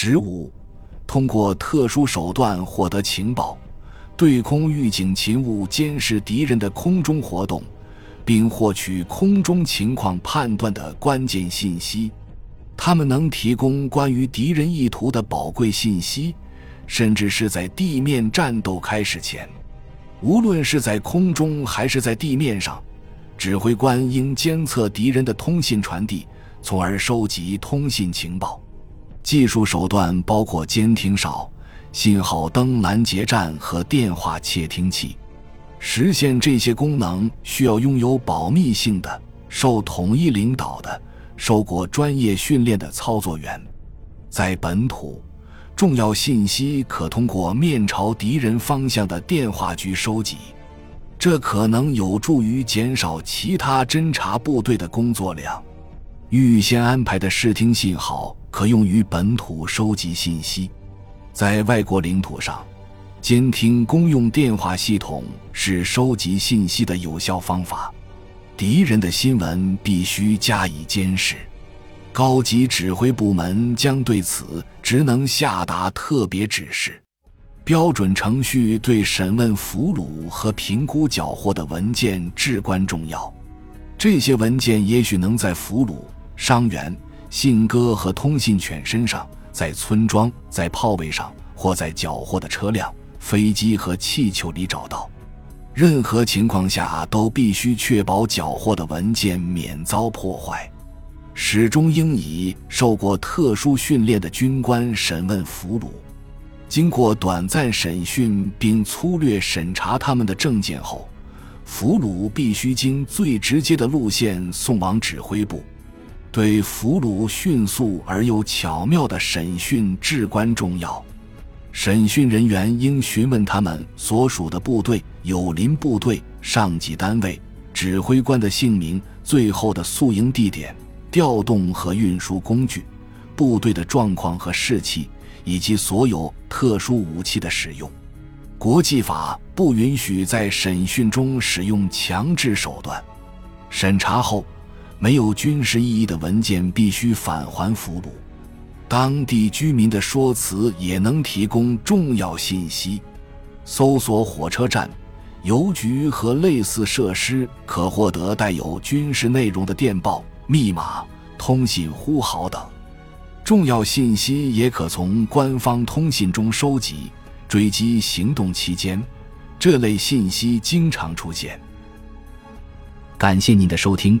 十五，通过特殊手段获得情报，对空预警勤务监视敌人的空中活动，并获取空中情况判断的关键信息。他们能提供关于敌人意图的宝贵信息，甚至是在地面战斗开始前。无论是在空中还是在地面上，指挥官应监测敌人的通信传递，从而收集通信情报。技术手段包括监听哨、信号灯拦截站和电话窃听器。实现这些功能需要拥有保密性的、受统一领导的。受过专业训练的操作员，在本土，重要信息可通过面朝敌人方向的电话局收集，这可能有助于减少其他侦察部队的工作量。预先安排的视听信号可用于本土收集信息，在外国领土上，监听公用电话系统是收集信息的有效方法。敌人的新闻必须加以监视，高级指挥部门将对此职能下达特别指示。标准程序对审问俘虏和评估缴获的文件至关重要。这些文件也许能在俘虏、伤员、信鸽和通信犬身上，在村庄、在炮位上，或在缴获的车辆、飞机和气球里找到。任何情况下都必须确保缴获的文件免遭破坏。始终应以受过特殊训练的军官审问俘虏。经过短暂审讯并粗略审查他们的证件后，俘虏必须经最直接的路线送往指挥部。对俘虏迅速而又巧妙的审讯至关重要。审讯人员应询问他们所属的部队、友邻部队、上级单位、指挥官的姓名、最后的宿营地点、调动和运输工具、部队的状况和士气，以及所有特殊武器的使用。国际法不允许在审讯中使用强制手段。审查后，没有军事意义的文件必须返还俘虏。当地居民的说辞也能提供重要信息。搜索火车站、邮局和类似设施，可获得带有军事内容的电报、密码、通信呼号等重要信息，也可从官方通信中收集。追击行动期间，这类信息经常出现。感谢您的收听，